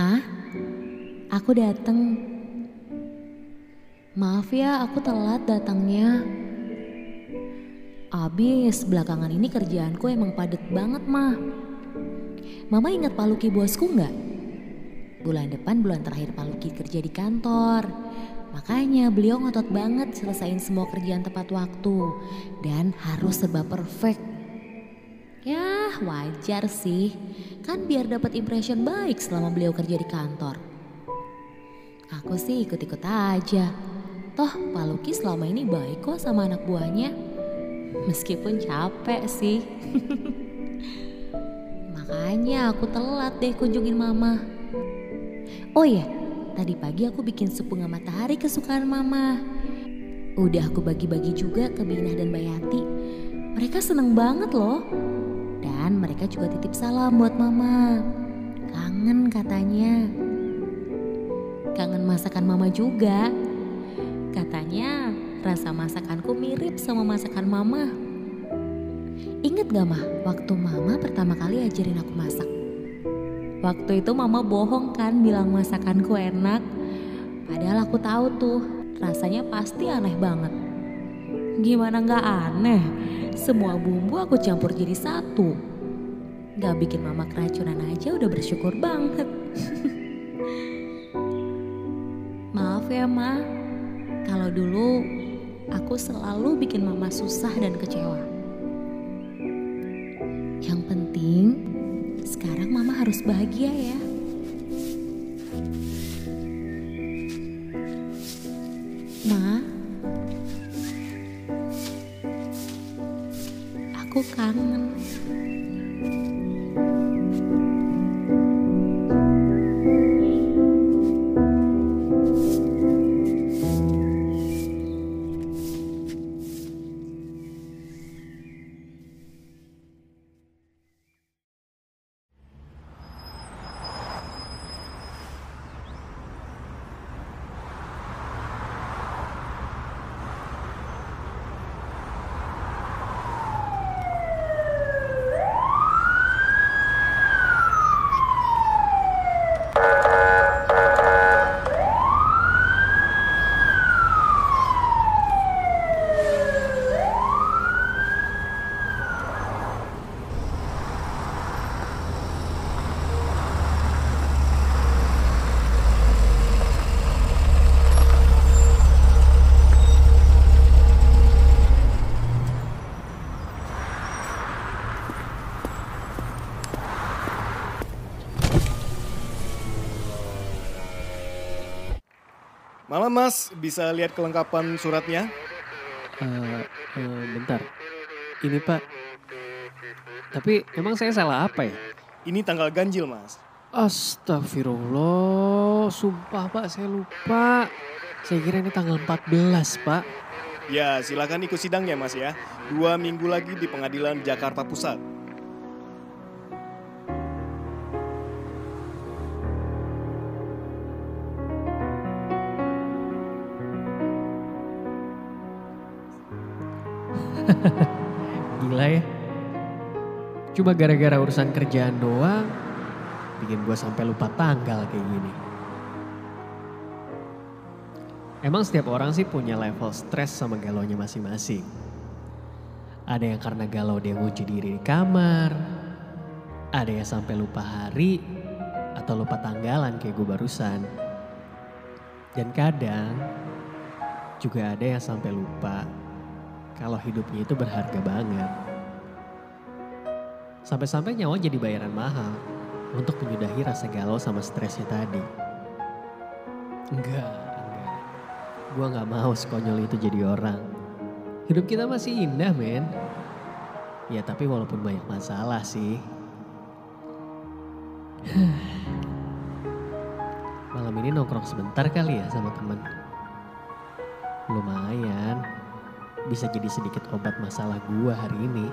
Ma, aku dateng. Maaf ya, aku telat datangnya. Abis belakangan ini kerjaanku emang padet banget, Ma. Mama ingat Pak Luki bosku nggak? Bulan depan bulan terakhir Pak Luki kerja di kantor. Makanya beliau ngotot banget selesain semua kerjaan tepat waktu dan harus serba perfect. Ya wajar sih, kan biar dapat impression baik selama beliau kerja di kantor. Aku sih ikut-ikut aja. Toh Pak Luki selama ini baik kok sama anak buahnya. Meskipun capek sih. Makanya aku telat deh kunjungin mama. Oh iya, tadi pagi aku bikin sup bunga matahari kesukaan mama. Udah aku bagi-bagi juga ke Binah dan Bayati. Mereka seneng banget loh. Mereka juga titip salam buat mama. Kangen katanya. Kangen masakan mama juga. Katanya rasa masakanku mirip sama masakan mama. Ingat gak mah waktu mama pertama kali ajarin aku masak? Waktu itu mama bohong kan bilang masakanku enak. Padahal aku tahu tuh rasanya pasti aneh banget. Gimana gak aneh? Semua bumbu aku campur jadi satu. Gak bikin mama keracunan aja udah bersyukur banget. Maaf ya ma, kalau dulu aku selalu bikin mama susah dan kecewa. Yang penting sekarang mama harus bahagia ya. Ma, aku kangen. Malam mas, bisa lihat kelengkapan suratnya? Eh, eh, bentar. Ini pak. Tapi emang saya salah apa ya? Ini tanggal ganjil mas. Astagfirullah, sumpah pak saya lupa. Saya kira ini tanggal 14 pak. Ya silakan ikut sidang ya mas ya. Dua minggu lagi di pengadilan Jakarta Pusat. Gila ya. Cuma gara-gara urusan kerjaan doang, bikin gue sampai lupa tanggal kayak gini. Emang setiap orang sih punya level stres sama galaunya masing-masing. Ada yang karena galau dia ngunci diri di kamar, ada yang sampai lupa hari atau lupa tanggalan kayak gue barusan. Dan kadang juga ada yang sampai lupa kalau hidupnya itu berharga banget. Sampai-sampai nyawa jadi bayaran mahal untuk menyudahi rasa galau sama stresnya tadi. Enggak, enggak. Gue gak mau sekonyol itu jadi orang. Hidup kita masih indah men. Ya tapi walaupun banyak masalah sih. Malam ini nongkrong sebentar kali ya sama temen. Lumayan, bisa jadi sedikit obat masalah gua hari ini.